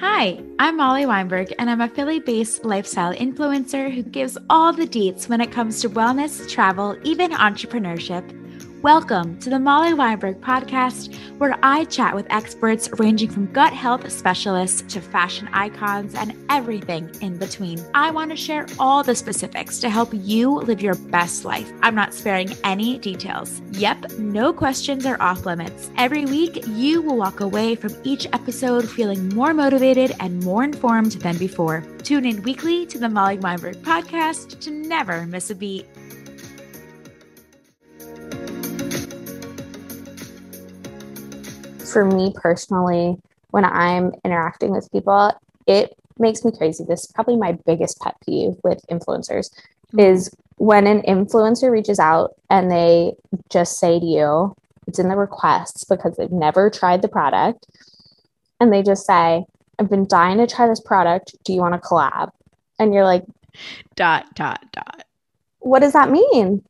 Hi, I'm Molly Weinberg, and I'm a Philly based lifestyle influencer who gives all the deets when it comes to wellness, travel, even entrepreneurship. Welcome to the Molly Weinberg podcast, where I chat with experts ranging from gut health specialists to fashion icons and everything in between. I want to share all the specifics to help you live your best life. I'm not sparing any details. Yep, no questions are off limits. Every week, you will walk away from each episode feeling more motivated and more informed than before. Tune in weekly to the Molly Weinberg podcast to never miss a beat. For me personally, when I'm interacting with people, it makes me crazy. This is probably my biggest pet peeve with influencers mm-hmm. is when an influencer reaches out and they just say to you, it's in the requests because they've never tried the product, and they just say, I've been dying to try this product. Do you want to collab? And you're like, dot, dot, dot. What does that mean?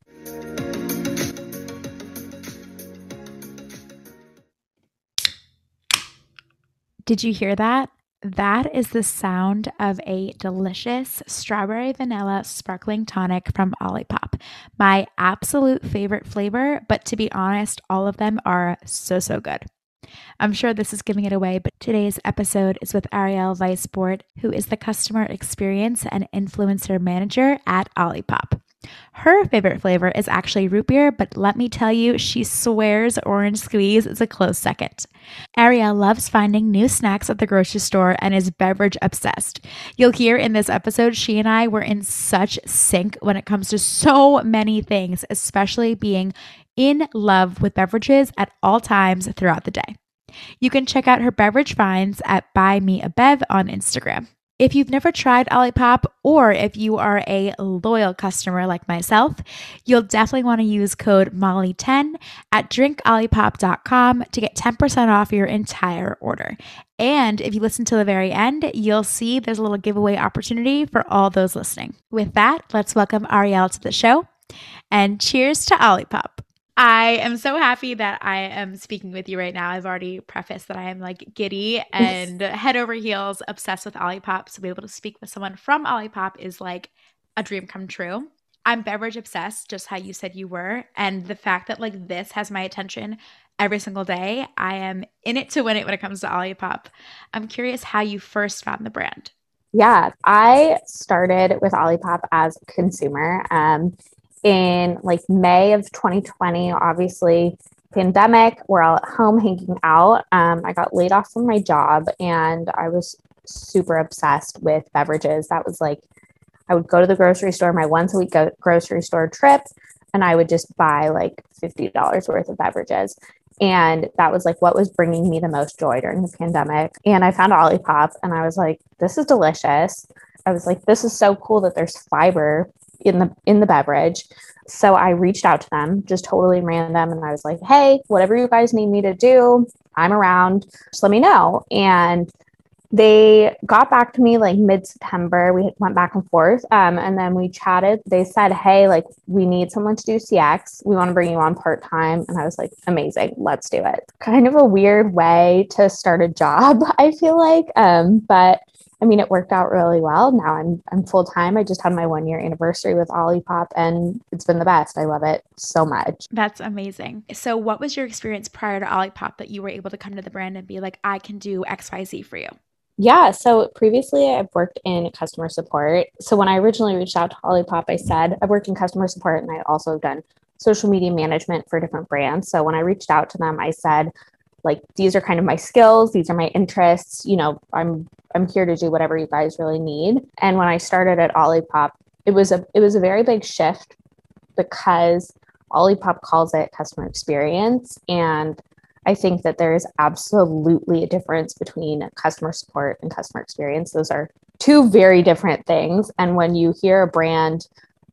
Did you hear that? That is the sound of a delicious strawberry vanilla sparkling tonic from Olipop. My absolute favorite flavor, but to be honest, all of them are so, so good. I'm sure this is giving it away, but today's episode is with Ariel Weisbord, who is the customer experience and influencer manager at Olipop. Her favorite flavor is actually root beer, but let me tell you, she swears orange squeeze is a close second. Ariel loves finding new snacks at the grocery store and is beverage obsessed. You'll hear in this episode, she and I were in such sync when it comes to so many things, especially being in love with beverages at all times throughout the day. You can check out her beverage finds at Buy Me a Bev on Instagram. If you've never tried Olipop or if you are a loyal customer like myself, you'll definitely want to use code MOLLY10 at drinkolipop.com to get 10% off your entire order. And if you listen to the very end, you'll see there's a little giveaway opportunity for all those listening. With that, let's welcome Ariel to the show and cheers to Olipop. I am so happy that I am speaking with you right now. I've already prefaced that I am like giddy and head over heels obsessed with Olipop. So, be able to speak with someone from Olipop is like a dream come true. I'm beverage obsessed, just how you said you were. And the fact that like this has my attention every single day, I am in it to win it when it comes to Olipop. I'm curious how you first found the brand. Yeah, I started with Olipop as a consumer. Um, in like May of 2020, obviously pandemic, we're all at home hanging out. Um, I got laid off from my job and I was super obsessed with beverages. That was like, I would go to the grocery store, my once a week go- grocery store trip, and I would just buy like $50 worth of beverages. And that was like what was bringing me the most joy during the pandemic. And I found Olipop and I was like, this is delicious. I was like, this is so cool that there's fiber in the in the beverage. So I reached out to them, just totally random, and I was like, "Hey, whatever you guys need me to do, I'm around. Just let me know." And they got back to me like mid September. We went back and forth, um, and then we chatted. They said, "Hey, like we need someone to do CX. We want to bring you on part time." And I was like, "Amazing, let's do it." Kind of a weird way to start a job, I feel like, um, but I mean, it worked out really well. Now I'm I'm full time. I just had my one year anniversary with Olipop, and it's been the best. I love it so much. That's amazing. So, what was your experience prior to Olipop that you were able to come to the brand and be like, I can do X Y Z for you? Yeah. So previously, I've worked in customer support. So when I originally reached out to Olipop, I said I've worked in customer support, and I also have done social media management for different brands. So when I reached out to them, I said like these are kind of my skills these are my interests you know i'm i'm here to do whatever you guys really need. And when i started at olipop it was a it was a very big shift because olipop calls it customer experience. And i think that there is absolutely a difference between customer support and customer experience. Those are two very different things. And when you hear a brand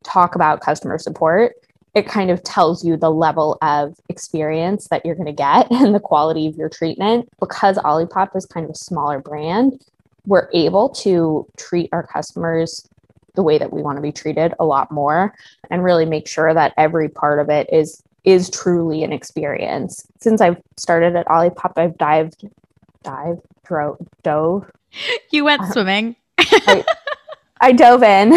talk about customer support it kind of tells you the level of experience that you're going to get and the quality of your treatment. Because Olipop is kind of a smaller brand, we're able to treat our customers the way that we want to be treated a lot more and really make sure that every part of it is is truly an experience. Since I've started at Olipop, I've dived, dive, dro- dove, You went uh-huh. swimming. I, I dove in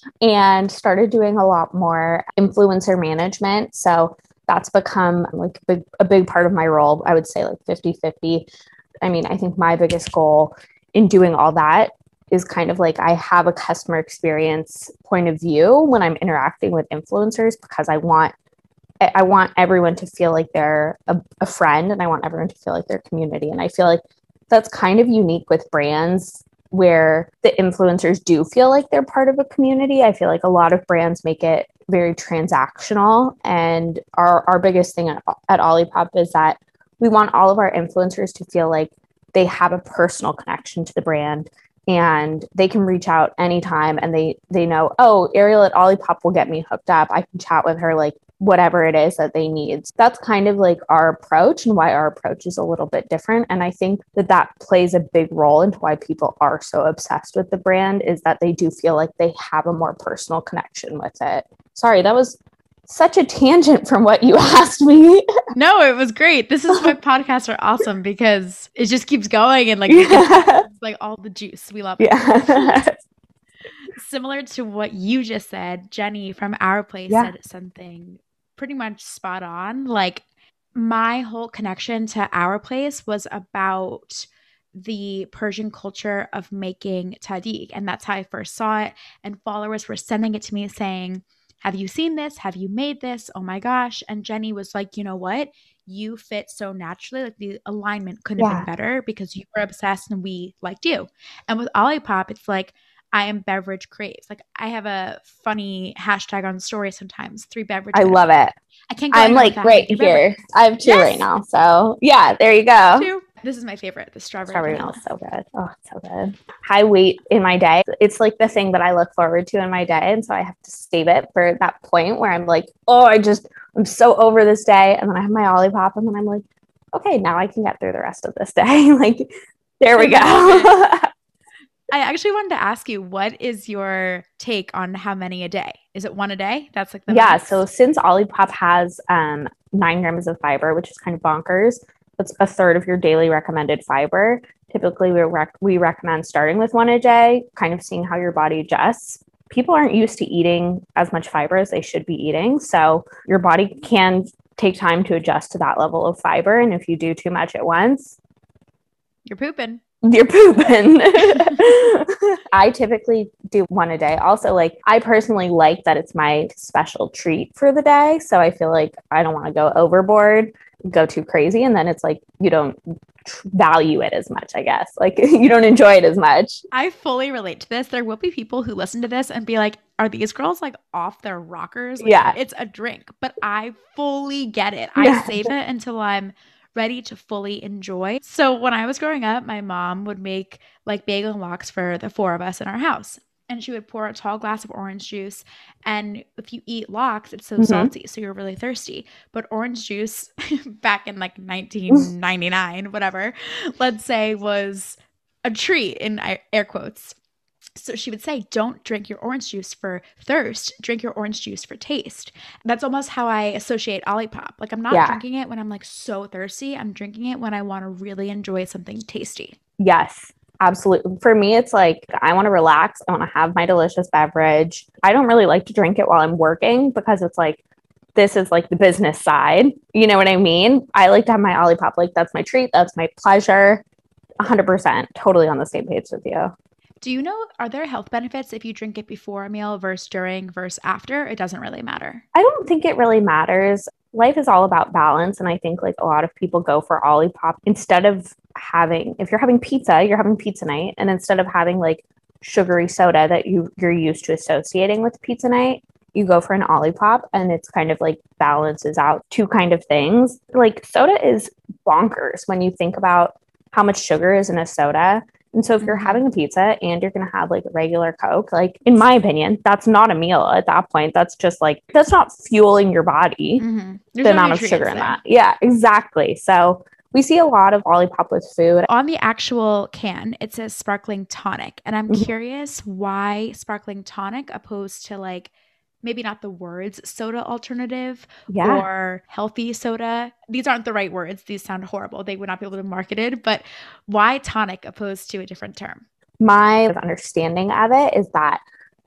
and started doing a lot more influencer management. So that's become like a big, a big part of my role. I would say like 50 50. I mean, I think my biggest goal in doing all that is kind of like I have a customer experience point of view when I'm interacting with influencers because I want I want everyone to feel like they're a, a friend and I want everyone to feel like they're community. And I feel like that's kind of unique with brands where the influencers do feel like they're part of a community. I feel like a lot of brands make it very transactional. And our, our biggest thing at, at Olipop is that we want all of our influencers to feel like they have a personal connection to the brand and they can reach out anytime and they they know oh ariel at olipop will get me hooked up i can chat with her like whatever it is that they need that's kind of like our approach and why our approach is a little bit different and i think that that plays a big role into why people are so obsessed with the brand is that they do feel like they have a more personal connection with it sorry that was such a tangent from what you asked me. no, it was great. This is why podcasts are awesome because it just keeps going and like like all the juice. We love it. Yeah. Similar to what you just said, Jenny from our place yeah. said something pretty much spot on. Like my whole connection to our place was about the Persian culture of making tahdig. And that's how I first saw it. And followers were sending it to me saying, have you seen this? Have you made this? Oh my gosh. And Jenny was like, you know what? You fit so naturally. Like the alignment couldn't yeah. have been better because you were obsessed and we liked you. And with Olipop, it's like, I am beverage craves. Like I have a funny hashtag on story sometimes. Three beverages. I love it. I can't. I'm like right here. I have two yes. right now. So yeah, there you go. Two. This is my favorite, the strawberry, strawberry vanilla. So good. Oh, it's so good. High weight in my day. It's like the thing that I look forward to in my day. And so I have to save it for that point where I'm like, oh, I just, I'm so over this day. And then I have my Olipop and then I'm like, okay, now I can get through the rest of this day. like, there we go. I actually wanted to ask you, what is your take on how many a day? Is it one a day? That's like the yeah. So since Olipop has um, nine grams of fiber, which is kind of bonkers, that's a third of your daily recommended fiber. Typically, we, rec- we recommend starting with one a day, kind of seeing how your body adjusts. People aren't used to eating as much fiber as they should be eating. So, your body can take time to adjust to that level of fiber. And if you do too much at once, you're pooping. You're pooping. I typically do one a day. Also, like, I personally like that it's my special treat for the day. So I feel like I don't want to go overboard go too crazy and then it's like you don't value it as much i guess like you don't enjoy it as much i fully relate to this there will be people who listen to this and be like are these girls like off their rockers like, yeah it's a drink but i fully get it i yeah. save it until i'm ready to fully enjoy so when i was growing up my mom would make like bagel lox for the four of us in our house and she would pour a tall glass of orange juice. And if you eat lox, it's so mm-hmm. salty, so you're really thirsty. But orange juice back in like 1999, whatever, let's say, was a treat in air quotes. So she would say, Don't drink your orange juice for thirst, drink your orange juice for taste. That's almost how I associate Olipop. Like, I'm not yeah. drinking it when I'm like so thirsty. I'm drinking it when I want to really enjoy something tasty. Yes absolutely for me it's like i want to relax i want to have my delicious beverage i don't really like to drink it while i'm working because it's like this is like the business side you know what i mean i like to have my olipop like that's my treat that's my pleasure 100% totally on the same page with you do you know are there health benefits if you drink it before a meal versus during versus after? It doesn't really matter. I don't think it really matters. Life is all about balance and i think like a lot of people go for olipop instead of having if you're having pizza you're having pizza night and instead of having like sugary soda that you you're used to associating with pizza night you go for an olipop and it's kind of like balances out two kind of things. Like soda is bonkers when you think about how much sugar is in a soda and so if you're mm-hmm. having a pizza and you're going to have like regular Coke, like in my opinion, that's not a meal at that point. That's just like, that's not fueling your body, mm-hmm. the amount of sugar in that. Yeah, exactly. So we see a lot of Olipop with food. On the actual can, it says sparkling tonic. And I'm mm-hmm. curious why sparkling tonic opposed to like maybe not the words soda alternative Yeah. or healthy soda. These aren't the right words. These sound horrible. They would not be able to market it, but why tonic opposed to a different term? My understanding of it is that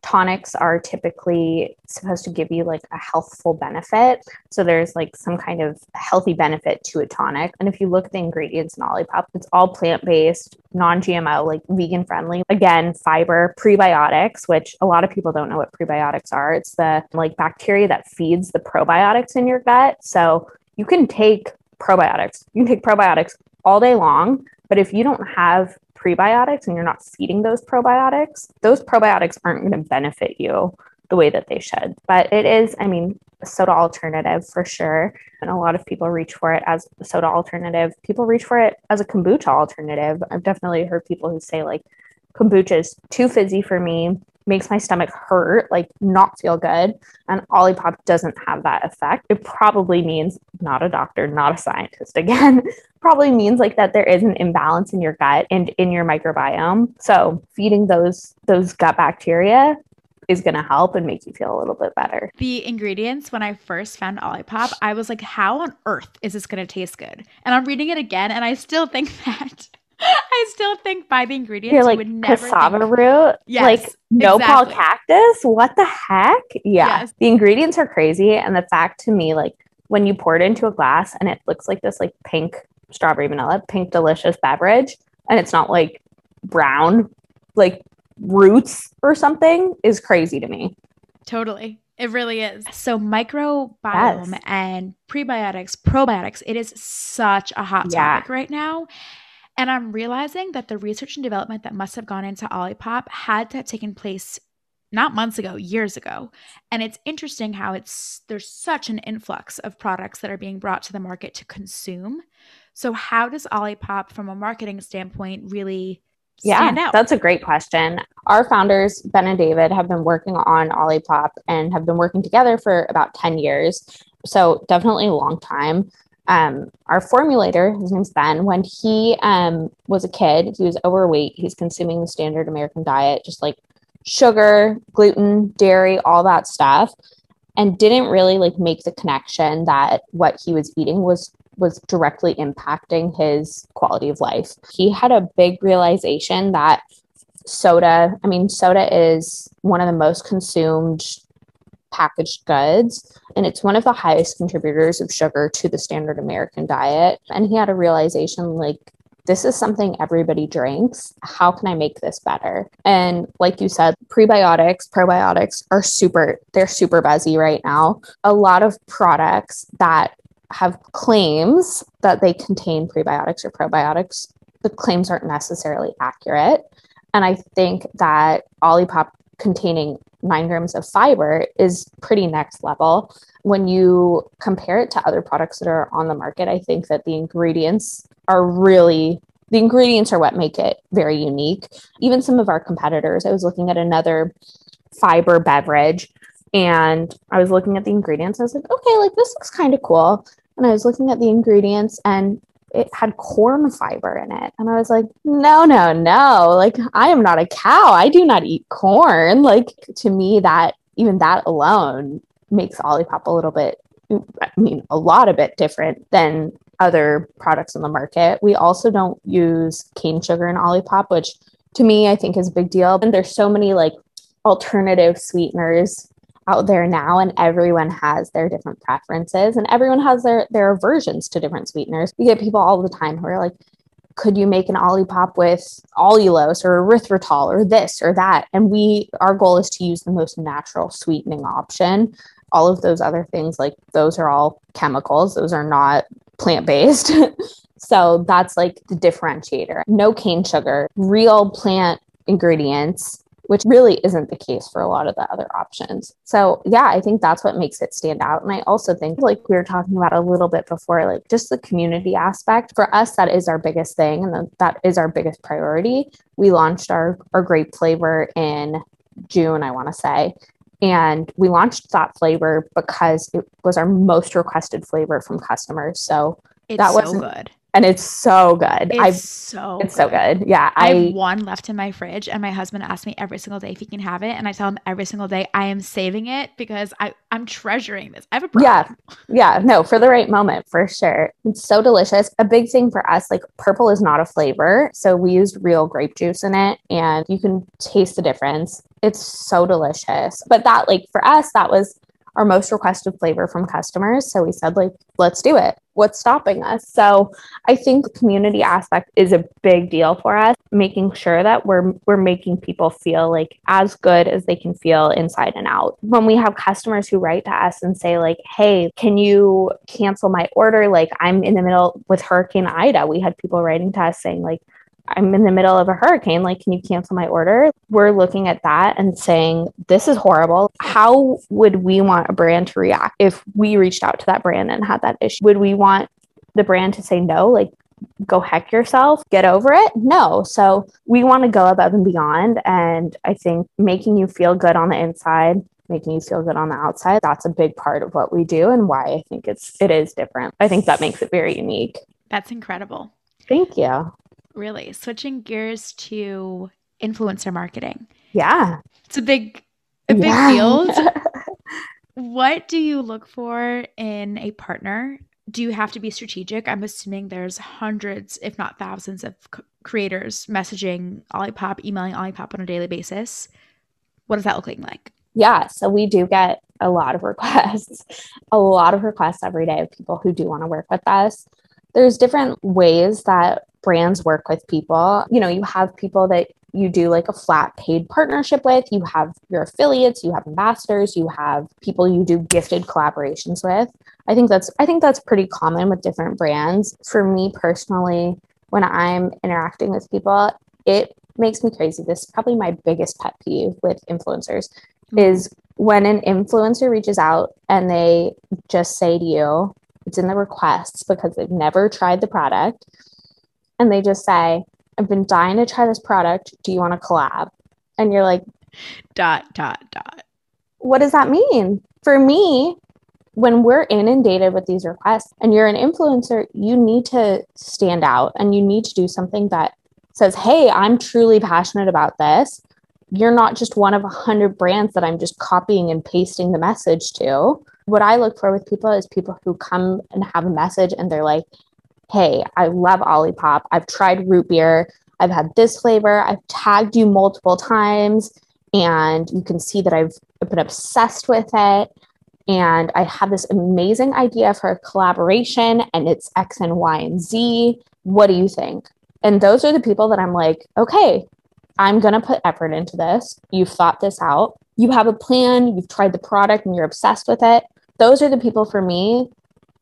tonics are typically supposed to give you like a healthful benefit. So there's like some kind of healthy benefit to a tonic. And if you look at the ingredients in Olipop, it's all plant based, non GMO, like vegan friendly. Again, fiber, prebiotics, which a lot of people don't know what prebiotics are. It's the like bacteria that feeds the probiotics in your gut. So you can take probiotics, you can take probiotics all day long. But if you don't have prebiotics and you're not feeding those probiotics, those probiotics aren't going to benefit you the way that they should. But it is, I mean, a soda alternative for sure. And a lot of people reach for it as a soda alternative. People reach for it as a kombucha alternative. I've definitely heard people who say, like, kombucha is too fizzy for me makes my stomach hurt, like not feel good. And Olipop doesn't have that effect. It probably means not a doctor, not a scientist again, probably means like that there is an imbalance in your gut and in your microbiome. So feeding those those gut bacteria is going to help and make you feel a little bit better. The ingredients, when I first found Olipop, I was like, how on earth is this going to taste good? And I'm reading it again, and I still think that. I still think by the ingredients, You're you like would never cassava think- root, Yes, like nopal exactly. cactus. What the heck? Yeah, Yes. the ingredients are crazy, and the fact to me, like when you pour it into a glass and it looks like this, like pink strawberry vanilla, pink delicious beverage, and it's not like brown, like roots or something, is crazy to me. Totally. It really is. So microbiome Yes. and prebiotics, probiotics, it is such a hot Yeah. topic right now. And I'm realizing that the research and development that must have gone into Olipop had to have taken place not months ago, years ago. And it's interesting how it's there's such an influx of products that are being brought to the market to consume. So how does Olipop from a marketing standpoint really stand yeah, out? that's a great question. Our founders, Ben and David, have been working on Olipop and have been working together for about 10 years. So definitely a long time. Um, our formulator, his name's Ben, when he um, was a kid, he was overweight. He's consuming the standard American diet, just like sugar, gluten, dairy, all that stuff, and didn't really like make the connection that what he was eating was was directly impacting his quality of life. He had a big realization that soda, I mean, soda is one of the most consumed packaged goods, and it's one of the highest contributors of sugar to the standard American diet. And he had a realization like, this is something everybody drinks. How can I make this better? And like you said, prebiotics, probiotics are super, they're super buzzy right now. A lot of products that have claims that they contain prebiotics or probiotics, the claims aren't necessarily accurate. And I think that Olipop containing nine grams of fiber is pretty next level. When you compare it to other products that are on the market, I think that the ingredients are really the ingredients are what make it very unique. Even some of our competitors, I was looking at another fiber beverage and I was looking at the ingredients. I was like, okay, like this looks kind of cool. And I was looking at the ingredients and it had corn fiber in it. And I was like, no, no, no. Like, I am not a cow. I do not eat corn. Like, to me, that even that alone makes Olipop a little bit, I mean, a lot of bit different than other products on the market. We also don't use cane sugar in Olipop, which to me, I think is a big deal. And there's so many like alternative sweeteners out there now and everyone has their different preferences and everyone has their their aversions to different sweeteners. We get people all the time who are like could you make an olipop with allulose or erythritol or this or that? And we our goal is to use the most natural sweetening option. All of those other things like those are all chemicals. Those are not plant-based. So that's like the differentiator. No cane sugar real plant ingredients which really isn't the case for a lot of the other options. So, yeah, I think that's what makes it stand out. And I also think, like we were talking about a little bit before, like just the community aspect for us, that is our biggest thing and that is our biggest priority. We launched our, our grape flavor in June, I want to say. And we launched that flavor because it was our most requested flavor from customers. So, It's that wasn't- good. And it's so good. It's I've so it's so good. Yeah, I I have one left in my fridge, and my husband asks me every single day if he can have it, and I tell him every single day I am saving it because I I'm treasuring this. I have a problem. yeah, yeah, no, for the right moment, for sure. It's so delicious. A big thing for us, like purple is not a flavor, so we used real grape juice in it, and you can taste the difference. It's so delicious. But that, like for us, that was our most requested flavor from customers. So we said, like, let's do it. What's stopping us? So I think the community aspect is a big deal for us, making sure that we're we're making people feel like as good as they can feel inside and out. When we have customers who write to us and say, like, hey, can you cancel my order? Like I'm in the middle with Hurricane Ida. We had people writing to us saying, like, I'm in the middle of a hurricane. Like, can you cancel my order? We're looking at that and saying, this is horrible. How would we want a brand to react if we reached out to that brand and had that issue? Would we want the brand to say no? Like, go heck yourself, get over it? No. So we want to go above and beyond. And I think making you feel good on the inside making you feel good on the outside that's a big part of what we do and why i think it's it is different i think that makes it very unique That's incredible. thank you Really. Switching gears to influencer marketing. yeah It's a big a big Yeah. field. What do you look for in a partner? Do you have to be strategic? I'm assuming there's hundreds, if not thousands, of c- creators messaging Olipop, emailing Olipop on a daily basis. What does that look like? Yeah, so we do get a lot of requests, a lot of requests every day of people who do want to work with us. There's different ways that brands work with people. You know, you have people that you do like a flat paid partnership with, you have your affiliates, you have ambassadors, you have people you do gifted collaborations with. I think that's I think that's pretty common with different brands. For me personally, when I'm interacting with people, it makes me crazy. This is probably my biggest pet peeve with influencers mm-hmm. is when an influencer reaches out and they just say to you, it's in the requests because they've never tried the product, and they just say, I've been dying to try this product. Do you want to collab? And you're like, dot dot dot. what does that mean? For me, when we're inundated with these requests and you're an influencer, you need to stand out and you need to do something that says, Hey, I'm truly passionate about this. You're not just one of a hundred brands that I'm just copying and pasting the message to. What I look for with people is people who come and have a message and they're like, Hey, I love Olipop. I've tried root beer. I've had this flavor. I've tagged you multiple times and you can see that I've been obsessed with it. And I have this amazing idea for a collaboration, and it's X and Y and Z. What do you think? And those are the people that I'm like, okay, I'm going to put effort into this. You've thought this out. You have a plan. You've tried the product and you're obsessed with it. Those are the people for me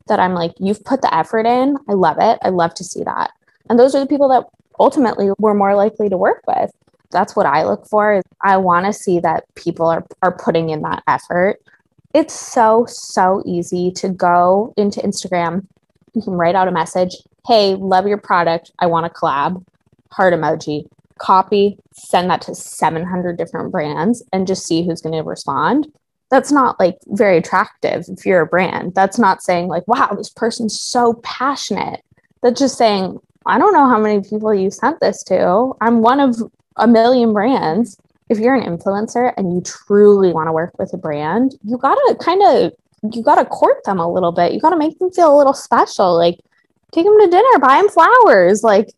that I'm like, you've put the effort in. I love it. I love to see that. And those are the people that ultimately we're more likely to work with that's what I look for. Is I want to see that people are are putting in that effort. It's so so easy to go into Instagram. You can write out a message, "Hey, love your product. I want to collab." Heart emoji. Copy, send that to 700 different brands and just see who's going to respond. That's not like very attractive if you're a brand. That's not saying like, "Wow, this person's so passionate." That's just saying, I don't know how many people you sent this to. I'm one of a million brands. If you're an influencer and you truly want to work with a brand, you got to kind of you got to court them a little bit. You got to make them feel a little special. Like take them to dinner, buy them flowers, like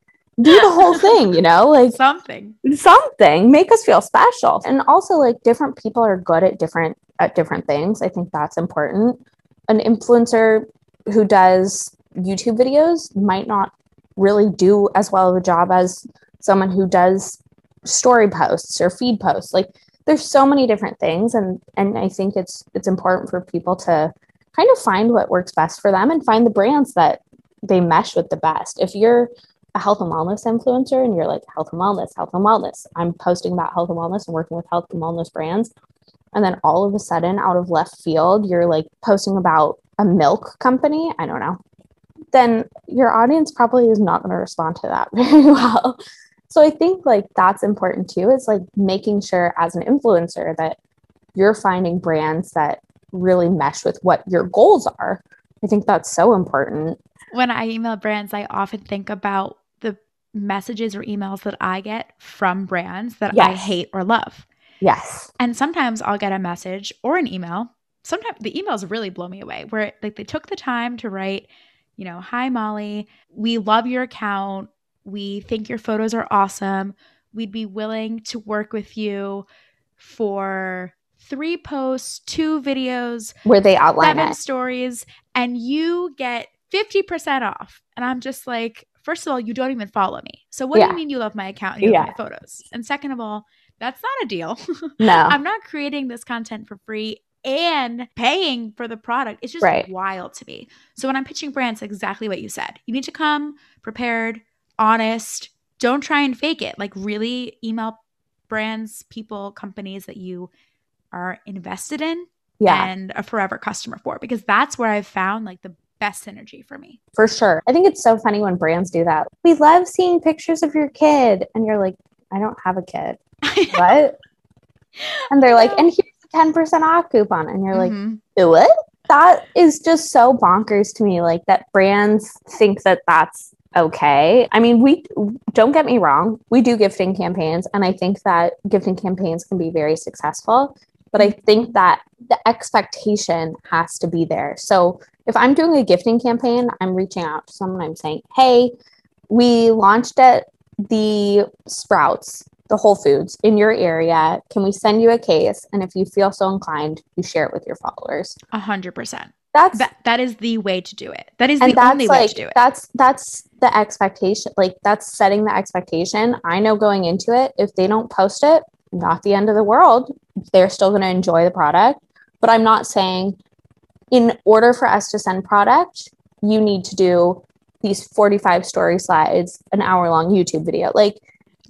do the whole thing, you know? Like Something. something make us feel special and also like different people are good at different at different things i think that's important an influencer who does youtube videos might not really do as well of a job as someone who does story posts or feed posts like there's so many different things and and i think it's it's important for people to kind of find what works best for them and find the brands that they mesh with the best if you're a health and wellness influencer and you're like health and wellness, health and wellness. I'm posting about health and wellness and working with health and wellness brands. And then all of a sudden, out of left field, you're like posting about a milk company. I don't know. Then your audience probably is not going to respond to that very well. So I think like that's important too. Is like making sure as an influencer that you're finding brands that really mesh with what your goals are. I think that's so important. when I email brands, I often think about the messages or emails that I get from brands that I hate or love. Yes. And sometimes I'll get a message or an email. Sometimes the emails really blow me away where like they took the time to write, you know, hi Molly, we love your account. We think your photos are awesome. We'd be willing to work with you for three posts, two videos, Where they outline seven it. stories, and you get 50% off. And I'm just like, first of all, you don't even follow me. So what do you mean you love my account and you love my photos? And second of all, that's not a deal. No. I'm not creating this content for free and paying for the product. It's just Right. wild to me. So when I'm pitching brands, exactly what you said. You need to come prepared, honest. Don't try and fake it. Like really email brands, people, companies that you are invested in yeah. and a forever customer for because that's where I've found like the best synergy for me. For sure. I think it's so funny when brands do that. We love seeing pictures of your kid. And you're like, I don't have a kid. What? and they're like, and here's a 10% off coupon. And you're like, Mhm. do it? That is just so bonkers to me. Like that brands think that that's okay. I mean, we don't get me wrong, we do gifting campaigns, and I think that gifting campaigns can be very successful. But I think that the expectation has to be there. So if I'm doing a gifting campaign, I'm reaching out to someone, I'm saying, hey, we launched at the Sprouts, the Whole Foods in your area. Can we send you a case? And if you feel so inclined, you share it with your followers. A hundred percent. That's That that is the way to do it. That is the only way to do it. that's that's the expectation. Like that's setting the expectation. I know going into it, if they don't post it, not the end of the world. They're still going to enjoy the product. But I'm not saying in order for us to send product, you need to do these 45 story slides, an hour long YouTube video. Like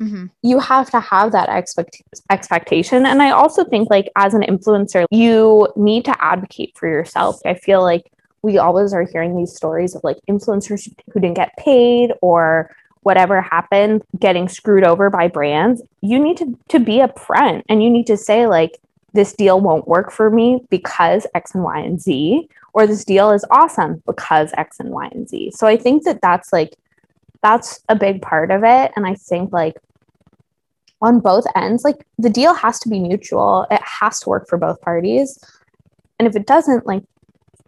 Mhm. you have to have that expect- expectation and i also think like as an influencer you need to advocate for yourself i feel like we always are hearing these stories of like influencers who didn't get paid or whatever happened getting screwed over by brands you need to to be upfront and you need to say like this deal won't work for me because x and y and z or this deal is awesome because x and y and z. So i think that that's like that's a big part of it. And i think like on both ends like the deal has to be mutual. It has to work for both parties. And if it doesn't like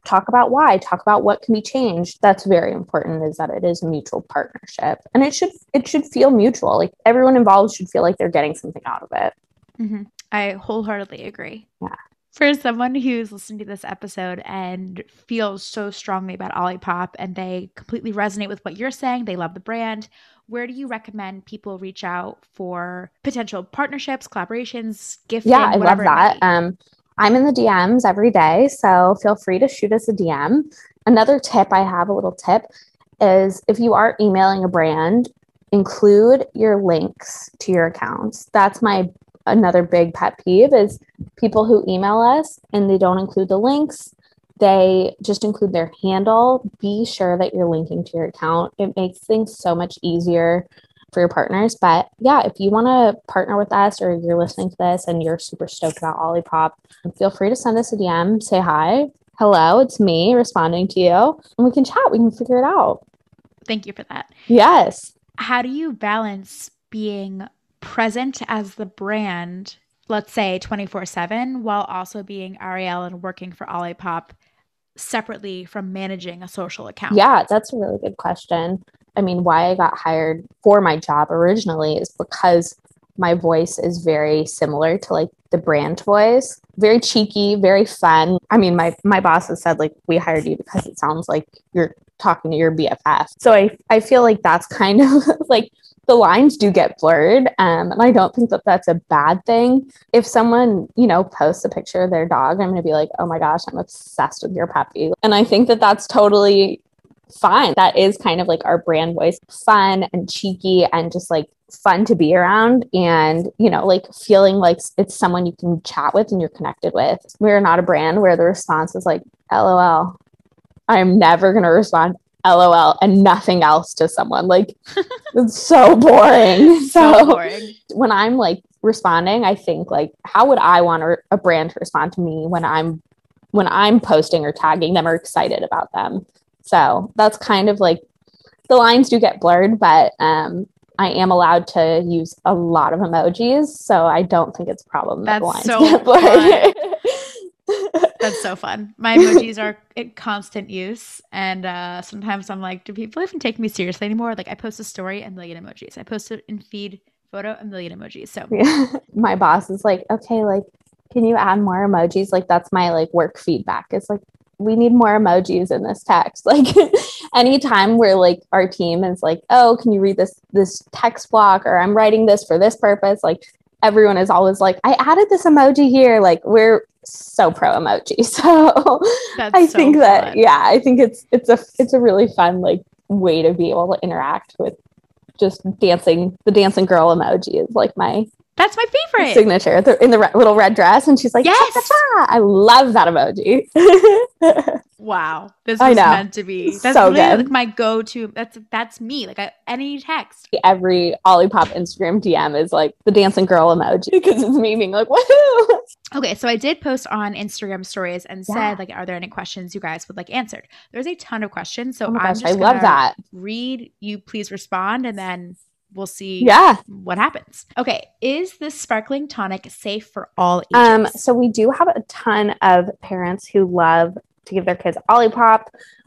talk about why. Talk about what can be changed. That's very important is that it is a mutual partnership. And it should it should feel mutual. Like everyone involved should feel like they're getting something out of it. Mhm. I wholeheartedly agree. Yeah. For someone who's listening to this episode and feels so strongly about Olipop and they completely resonate with what you're saying, they love the brand, where do you recommend people reach out for potential partnerships, collaborations, gifting? yeah i love that. um i'm in the dms every day so feel free to shoot us a dm another tip i have a little tip is if you are emailing a brand include your links to your accounts. That's my another big pet peeve is people who email us and they don't include the links they just include their handle be sure that you're linking to your account it makes things so much easier for your partners. But yeah, if you want to partner with us or you're listening to this and you're super stoked about Olipop, feel free to send us a DM, say hi. Hello, it's me responding to you, and we can chat. We can figure it out. Thank you for that. Yes. How do you balance being present as the brand, let's say 24 7, while also being Ariel and working for Olipop separately from managing a social account? Yeah, that's a really good question. I mean, why I got hired for my job originally is because my voice is very similar to like the brand voice. Very cheeky, very fun. I mean, my my boss has said like we hired you because it sounds like you're talking to your BFF. So I I feel like that's kind of like the lines do get blurred um, and i don't think that that's a bad thing. If someone you know posts a picture of their dog i'm going to be like oh my gosh i'm obsessed with your puppy. And i think that that's totally fine. That is kind of like our brand voice. Fun and cheeky and just like fun to be around and you know like feeling like it's someone you can chat with and you're connected with. We're not a brand where the response is like lol i'm never going to respond lol and nothing else to someone like it's so boring So so, boring. when i'm like responding i think like how would i want a, a brand to respond to me when i'm when i'm posting or tagging them or excited about them So that's kind of like the lines do get blurred, but um, I am allowed to use a lot of emojis, so I don't think it's a problem That's the lines so. That's so fun. My emojis are in constant use. And uh, sometimes I'm like, do people even take me seriously anymore? Like, I post a story, and a million emojis. I post it in feed photo, a million emojis. So, Yeah. My boss is like, okay, like, can you add more emojis? Like, that's my like work feedback. It's like, we need more emojis in this text. Like, anytime where like our team is like, oh, can you read this this text block or I'm writing this for this purpose? Like, everyone is always like, I added this emoji here. Like, we're so pro emoji. So that's I so think that fun. yeah, I think it's it's a it's a really fun like way to be able to interact with just dancing. The dancing girl emoji is like my That's my favorite. signature the, in the re- little red dress, and she's like, Yes! "Cha-cha-cha." I love that emoji. Wow. This was meant to be. That's So good. like my go to. That's that's me. Like, I, any text. Every Olipop Instagram DM is like the dancing girl emoji because it's me being like, "Woohoo!" Okay, so I did post on Instagram stories and Yeah. said, like, are there any questions you guys would like answered? There's a ton of questions. So Oh I'm gosh, just I love that. read you please respond and then we'll see Yeah. what happens. Okay, is this sparkling tonic safe for all ages? Um, so we do have a ton of parents who love to give their kids Olipop.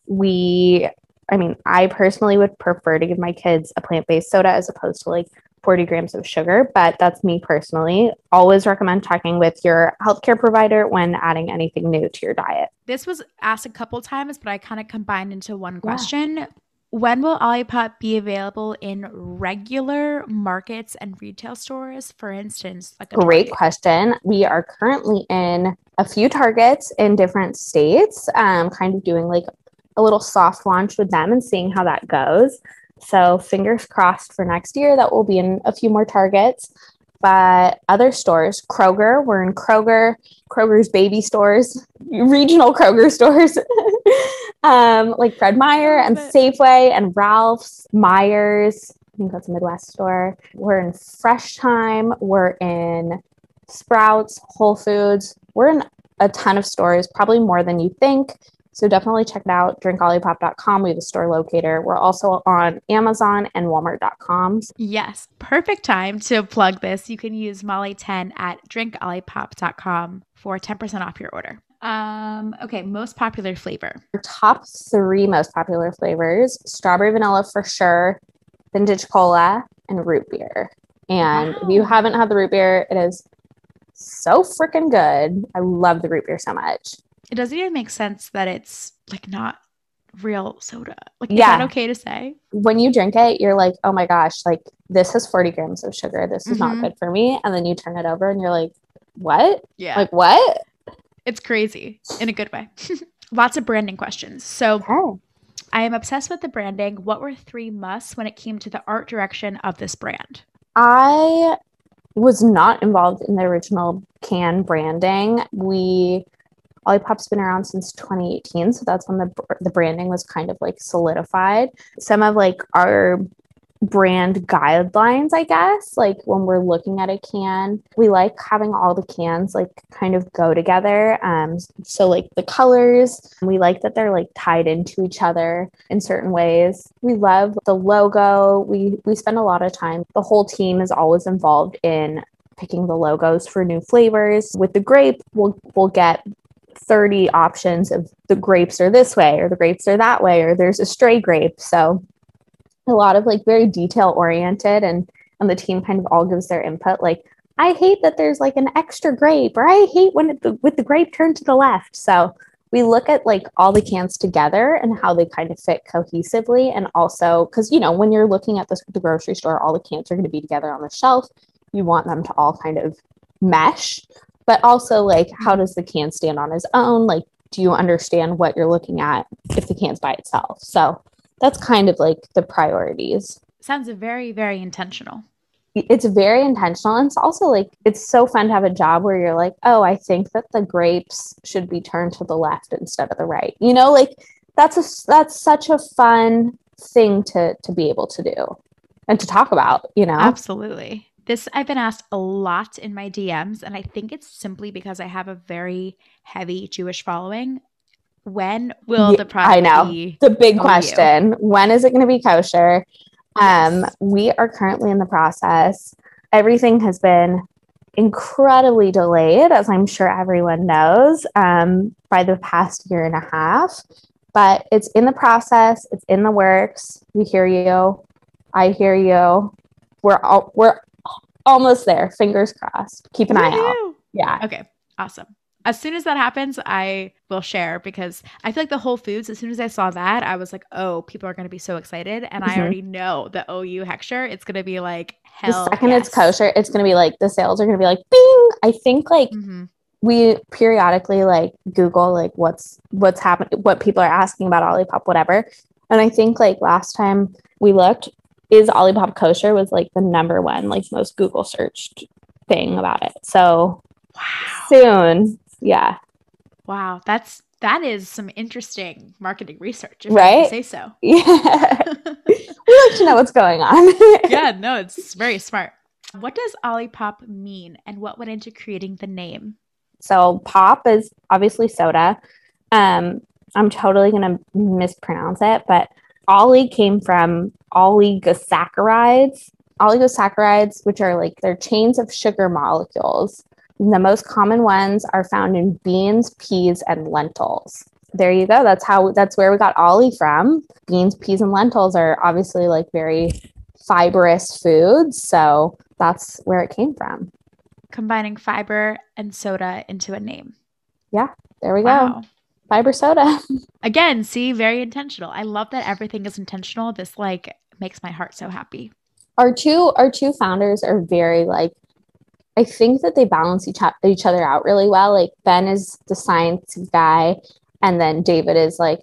We, I mean, I personally would prefer to give my kids a plant based soda as opposed to like 40 grams of sugar, but that's me personally. Always recommend checking with your healthcare provider when adding anything new to your diet. this was asked a couple times, but I kind of combined into one question. When will Olipop be available in regular markets and retail stores? For instance, like a Great question. We are currently in a few targets in different states, um, kind of doing like a little soft launch with them and seeing how that goes. So, fingers crossed for next year that we'll be in a few more targets. But other stores, Kroger, we're in Kroger, Kroger's baby stores, regional Kroger stores, um, like Fred Meyer and it. Safeway and Ralph's, Myers. I think that's a Midwest store. We're in Fresh Thyme. We're in Sprouts, Whole Foods. We're in a ton of stores, probably more than you think. So definitely check it out. Drinkolipop.com. We have a store locator. We're also on Amazon and Walmart.com. Yes, perfect time to plug this. You can use Molly10 at drinkolipop.com for 10% off your order. Um, okay, most popular flavor. Our top three most popular flavors strawberry vanilla for sure, vintage cola, and root beer. And if you haven't had the root beer, it is so freaking good. I love the root beer so much. It doesn't even make sense that it's like not real soda. Like, is Yeah. that okay to say? when you drink it, you're like, oh my gosh, like this has 40 grams of sugar. This is not Mhm. good for me. And then you turn it over and you're like, what? Yeah. Like, what? It's crazy in a good way. Lots of branding questions. So Okay. I am obsessed with the branding. What were three musts when it came to the art direction of this brand? I was not involved in the original can branding. We Olipop's been around since 2018, so that's when the the branding was kind of like solidified. Some of like our brand guidelines, I guess, like when we're looking at a can, we like having all the cans like kind of go together. Um, so like the colors, we like that they're like tied into each other in certain ways. We love the logo. We we spend a lot of time. The whole team is always involved in picking the logos for new flavors. With the grape, we'll we'll get 30 options of the grapes are this way or the grapes are that way or there's a stray grape. So a lot of like very detail oriented and and the team kind of all gives their input like I hate that there's like an extra grape or I hate when it, the, with the grape turned to the left. So we look at like all the cans together and how they kind of fit cohesively and also because you know when you're looking at this the grocery store all the cans are going to be together on the shelf. You want them to all kind of mesh but also like how does the can stand on its own? Like do you understand what you're looking at if the can's by itself? So that's kind of like the priorities Sounds very, very intentional. it's very intentional and it's also like it's so fun to have a job where you're like oh i think that the grapes should be turned to the left instead of the right you know like that's a that's such a fun thing to to be able to do and to talk about you know Absolutely. This I've been asked a lot in my DMs, and I think it's simply because I have a very heavy Jewish following. When will the product I know. The big question when is it going to be kosher? Um, Yes. we are currently in the process. Everything has been incredibly delayed, as I'm sure everyone knows, um, by the past year and a half. But it's in the process, it's in the works. We hear you. I hear you. We're all, we're almost there. Fingers crossed. Keep an eye out. Yeah. Okay, awesome. As soon as that happens, I will share because I feel like the Whole Foods, as soon as I saw that, I was like, oh, people are going to be so excited. And I Mhm. already know the OU hechsher, it's going to be like hell. The second it's kosher, it's going to be like the sales are going to be like bing. I think like Mhm. we periodically like Google like what's what's happening, what people are asking about Olipop, whatever. And I think like last time we looked, is Olipop kosher was like the number one like most Google searched thing about it. So Wow. soon, yeah, Wow. That's, that is some interesting marketing research, if I Right? can say so. yeah. we like to know what's going on. yeah, no, it's very smart. What does Olipop mean and what went into creating the name? So pop is obviously soda. Um, I'm totally gonna mispronounce it, but Ollie came from oligosaccharides. Oligosaccharides, which are like they're chains of sugar molecules. The most common ones are found in beans, peas, and lentils. There you go. That's how that's where we got oli from. Beans, peas, and lentils are obviously like very fibrous foods, so that's where it came from. Combining fiber and soda into a name. Yeah, there we go. Wow. Fiber soda. Again, see, very intentional. I love that everything is intentional. This like makes my heart so happy. our two our two founders are very like I think that they balance each o- each other out really well. Like Ben is the science guy, and then David is like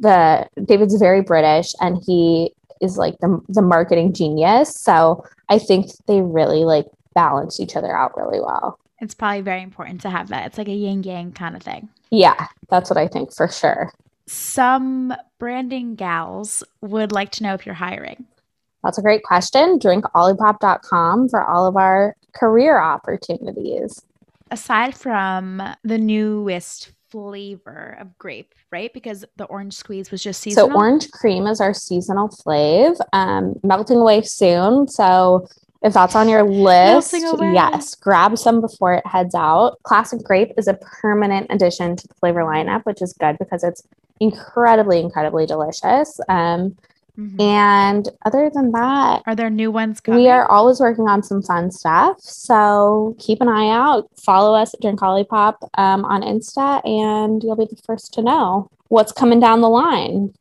the David's very British, and he is like the the marketing genius. So I think they really like balance each other out really well. It's probably very important to have that. It's like a yin yang kind of thing. Yeah, that's what I think for sure. Some branding gals would like to know if you're hiring. That's a great question. Drinkolipop.com for all of our career opportunities. Aside from the newest flavor of grape, right? Because the orange squeeze was just seasonal. So orange cream is our seasonal flavor, um, melting away soon. So if that's on your list, yes, grab some before it heads out. Classic grape is a permanent addition to the flavor lineup, which is good because it's incredibly, incredibly delicious. Um, Mhm. and other than that, Are there new ones coming? we are always working on some fun stuff. So keep an eye out. Follow us at Drink Olipop um, on Insta, and you'll be the first to know what's coming down the line.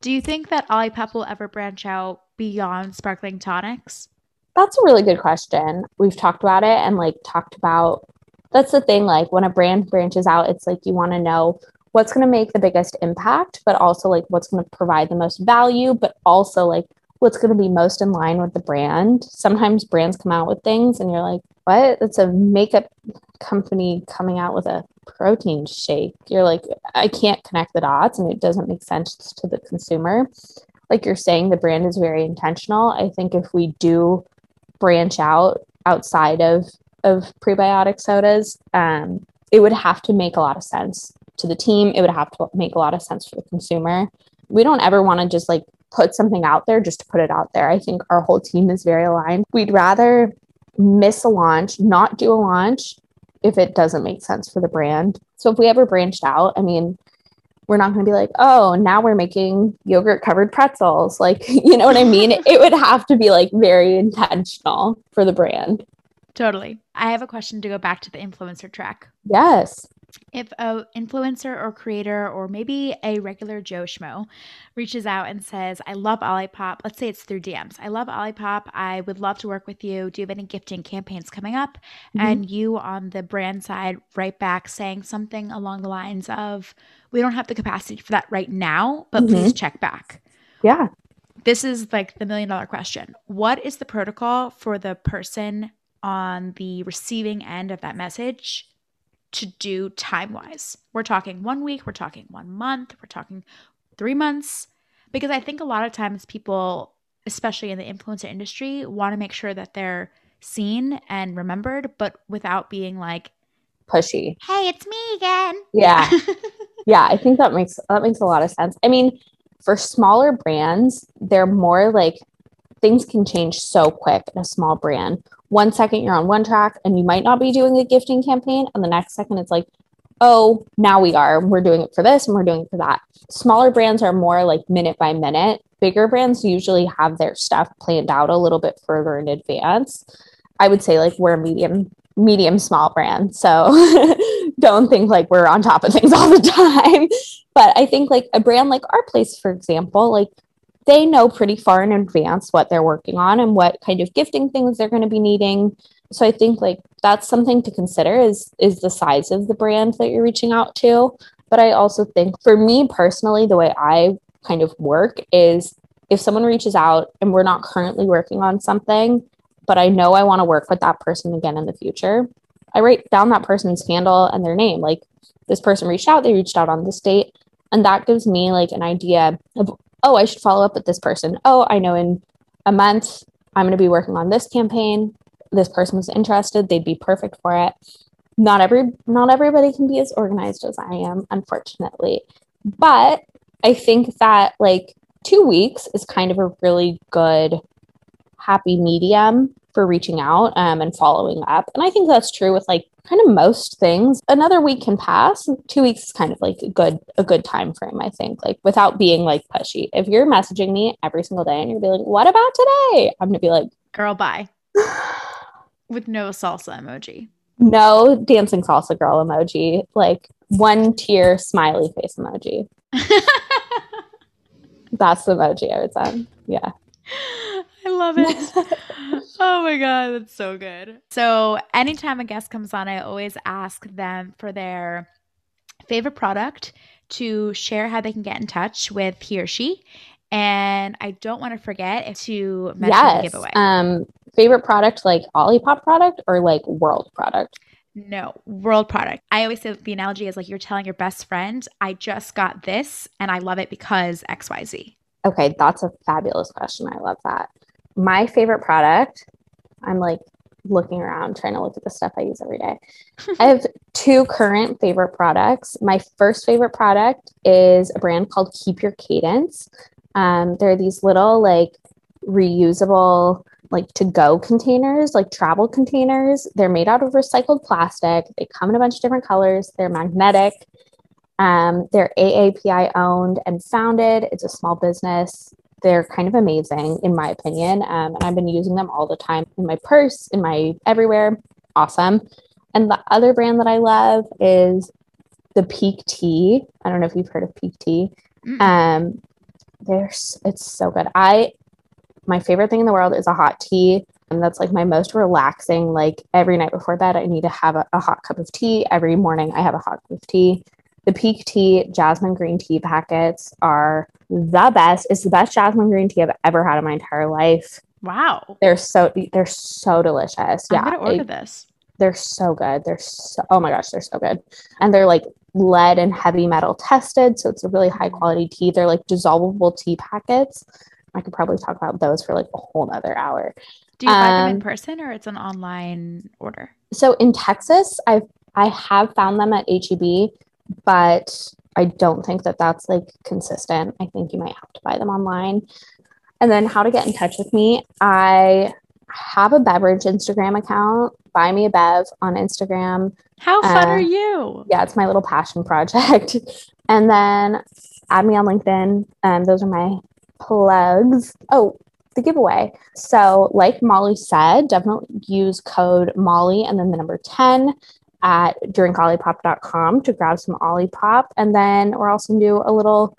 Do you think that Olipop will ever branch out beyond sparkling tonics? That's a really good question. We've talked about it and like talked about that's the thing. Like when a brand branches out, it's like you want to know what's going to make the biggest impact, but also like what's going to provide the most value, but also like what's going to be most in line with the brand. Sometimes brands come out with things and you're like, what? It's a makeup company coming out with a protein shake. You're like, I can't connect the dots and it doesn't make sense to the consumer. Like you're saying, the brand is very intentional. I think if we do branch out outside of of prebiotic sodas, um, it would have to make a lot of sense to the team. It would have to make a lot of sense for the consumer. We don't ever want to just like put something out there just to put it out there. I think our whole team is very aligned. We'd rather miss a launch, not do a launch if it doesn't make sense for the brand. So if we ever branched out, I mean, we're not going to be like, oh, now we're making yogurt covered pretzels. Like, you know what I mean? it would have to be like very intentional for the brand. Totally. I have a question to go back to the influencer track. Yes. If a influencer or creator or maybe a regular Joe Schmo reaches out and says, I love Olipop, let's say it's through DMs. I love Olipop. I would love to work with you. Do you have any gifting campaigns coming up? Mhm. And you on the brand side right back saying something along the lines of, We don't have the capacity for that right now, but Mhm. please check back. Yeah. This is like the million dollar question. What is the protocol for the person on the receiving end of that message to do time wise? We're talking one week, we're talking one month, we're talking three months. Because I think a lot of times people, especially in the influencer industry, want to make sure that they're seen and remembered, but without being like, Pushy. hey, it's me again. Yeah. yeah, I think that makes that makes a lot of sense. I mean, for smaller brands, they're more like things can change so quick in a small brand. One second you're on one track and you might not be doing a gifting campaign, and the next second it's like, oh, now we are. We're doing it for this and we're doing it for that. Smaller brands are more like minute by minute. Bigger brands usually have their stuff planned out a little bit further in advance. I would say like we're a medium medium small brand. So don't think like we're on top of things all the time. But I think like a brand like our place, for example, like they know pretty far in advance what they're working on and what kind of gifting things they're going to be needing. So I think like that's something to consider is is the size of the brand that you're reaching out to. But I also think for me personally, the way I kind of work is if someone reaches out and we're not currently working on something, but I know I want to work with that person again in the future, I write down that person's handle and their name. Like this person reached out, they reached out on this date. And that gives me like an idea of, oh, I should follow up with this person. Oh, I know in a month I'm going to be working on this campaign. This person was interested, they'd be perfect for it. Not every not everybody can be as organized as I am, unfortunately. But I think that like 2 weeks is kind of a really good happy medium for reaching out um, and following up. And I think that's true with like kind of most things. Another week can pass. Two weeks is kind of like a good a good time frame, I think, like without being like pushy. If you're messaging me every single day and you're be like, what about today? I'm gonna be like, girl, bye. with no salsa emoji. No dancing salsa girl emoji. Like one tear smiley face emoji. That's the emoji I would send. Yeah. I love it. oh my God, that's so good. So, anytime a guest comes on, I always ask them for their favorite product to share how they can get in touch with he or she. And I don't want to forget to mention yes. the giveaway. Um, favorite product like Olipop product or like world product? No, world product. I always say the analogy is like you're telling your best friend, I just got this and I love it because XYZ. Okay, that's a fabulous question. I love that my favorite product, I'm like looking around trying to look at the stuff I use every day. I have two current favorite products. My first favorite product is a brand called Keep Your Cadence. Um, there are these little like reusable like to go containers, like travel containers. They're made out of recycled plastic. They come in a bunch of different colors. They're magnetic. Um, they're AAPI owned and founded. It's a small business they're kind of amazing in my opinion. Um, and I've been using them all the time in my purse, in my everywhere. Awesome. And the other brand that I love is the Pique Tea. I don't know if you've heard of Pique Tea. Mm-hmm. Um, there's it's so good. I my favorite thing in the world is a hot tea. And that's like my most relaxing. Like every night before bed, I need to have a, a hot cup of tea. Every morning, I have a hot cup of tea. The Pique Tea jasmine green tea packets are the best. It's the best jasmine green tea I've ever had in my entire life. Wow. They're so they're so delicious. I'm yeah. gonna order this. They're so good. They're so oh my gosh, they're so good. And they're like lead and heavy metal tested. So it's a really high quality tea. They're like dissolvable tea packets. I could probably talk about those for like a whole nother hour. Do you buy them in um, person or it's an online order? So in Texas, I've I have found them at HEB, but I don't think that that's like consistent. I think you might have to buy them online. And then how to get in touch with me. I have a beverage Instagram account, buy me a bev on Instagram. How fun uh, are you? Yeah, it's my little passion project. and then add me on LinkedIn. Um, those are my plugs. Oh, the giveaway. So, like Molly said, definitely use code Molly and then the number 10 at drinkolipop.com to grab some Olipop. And then we're also going to do a little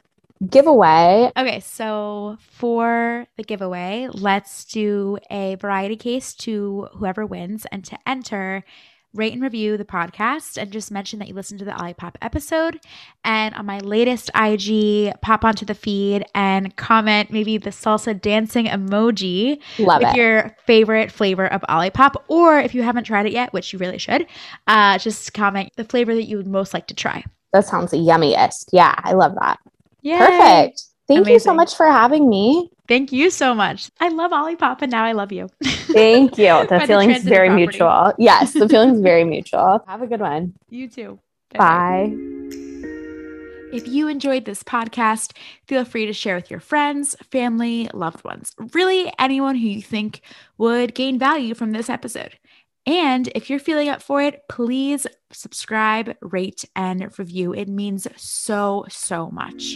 giveaway. Okay, so for the giveaway, let's do a variety case to whoever wins. And to enter, rate and review the podcast and just mention that you listened to the Olipop episode. And on my latest IG, pop onto the feed and comment maybe the salsa dancing emoji Love with it. your favorite flavor of Olipop. Or if you haven't tried it yet, which you really should, uh, just comment the flavor that you would most like to try. That sounds yummiest. Yeah, I love that. Yeah. Perfect. Thank Amazing. you so much for having me. Thank you so much. I love Olipop and now I love you. Thank you. The feeling's very property. mutual. Yes, the feeling's very mutual. Have a good one. You too. Bye. Bye. If you enjoyed this podcast, feel free to share with your friends, family, loved ones, really anyone who you think would gain value from this episode. And if you're feeling up for it, please subscribe, rate, and review. It means so, so much.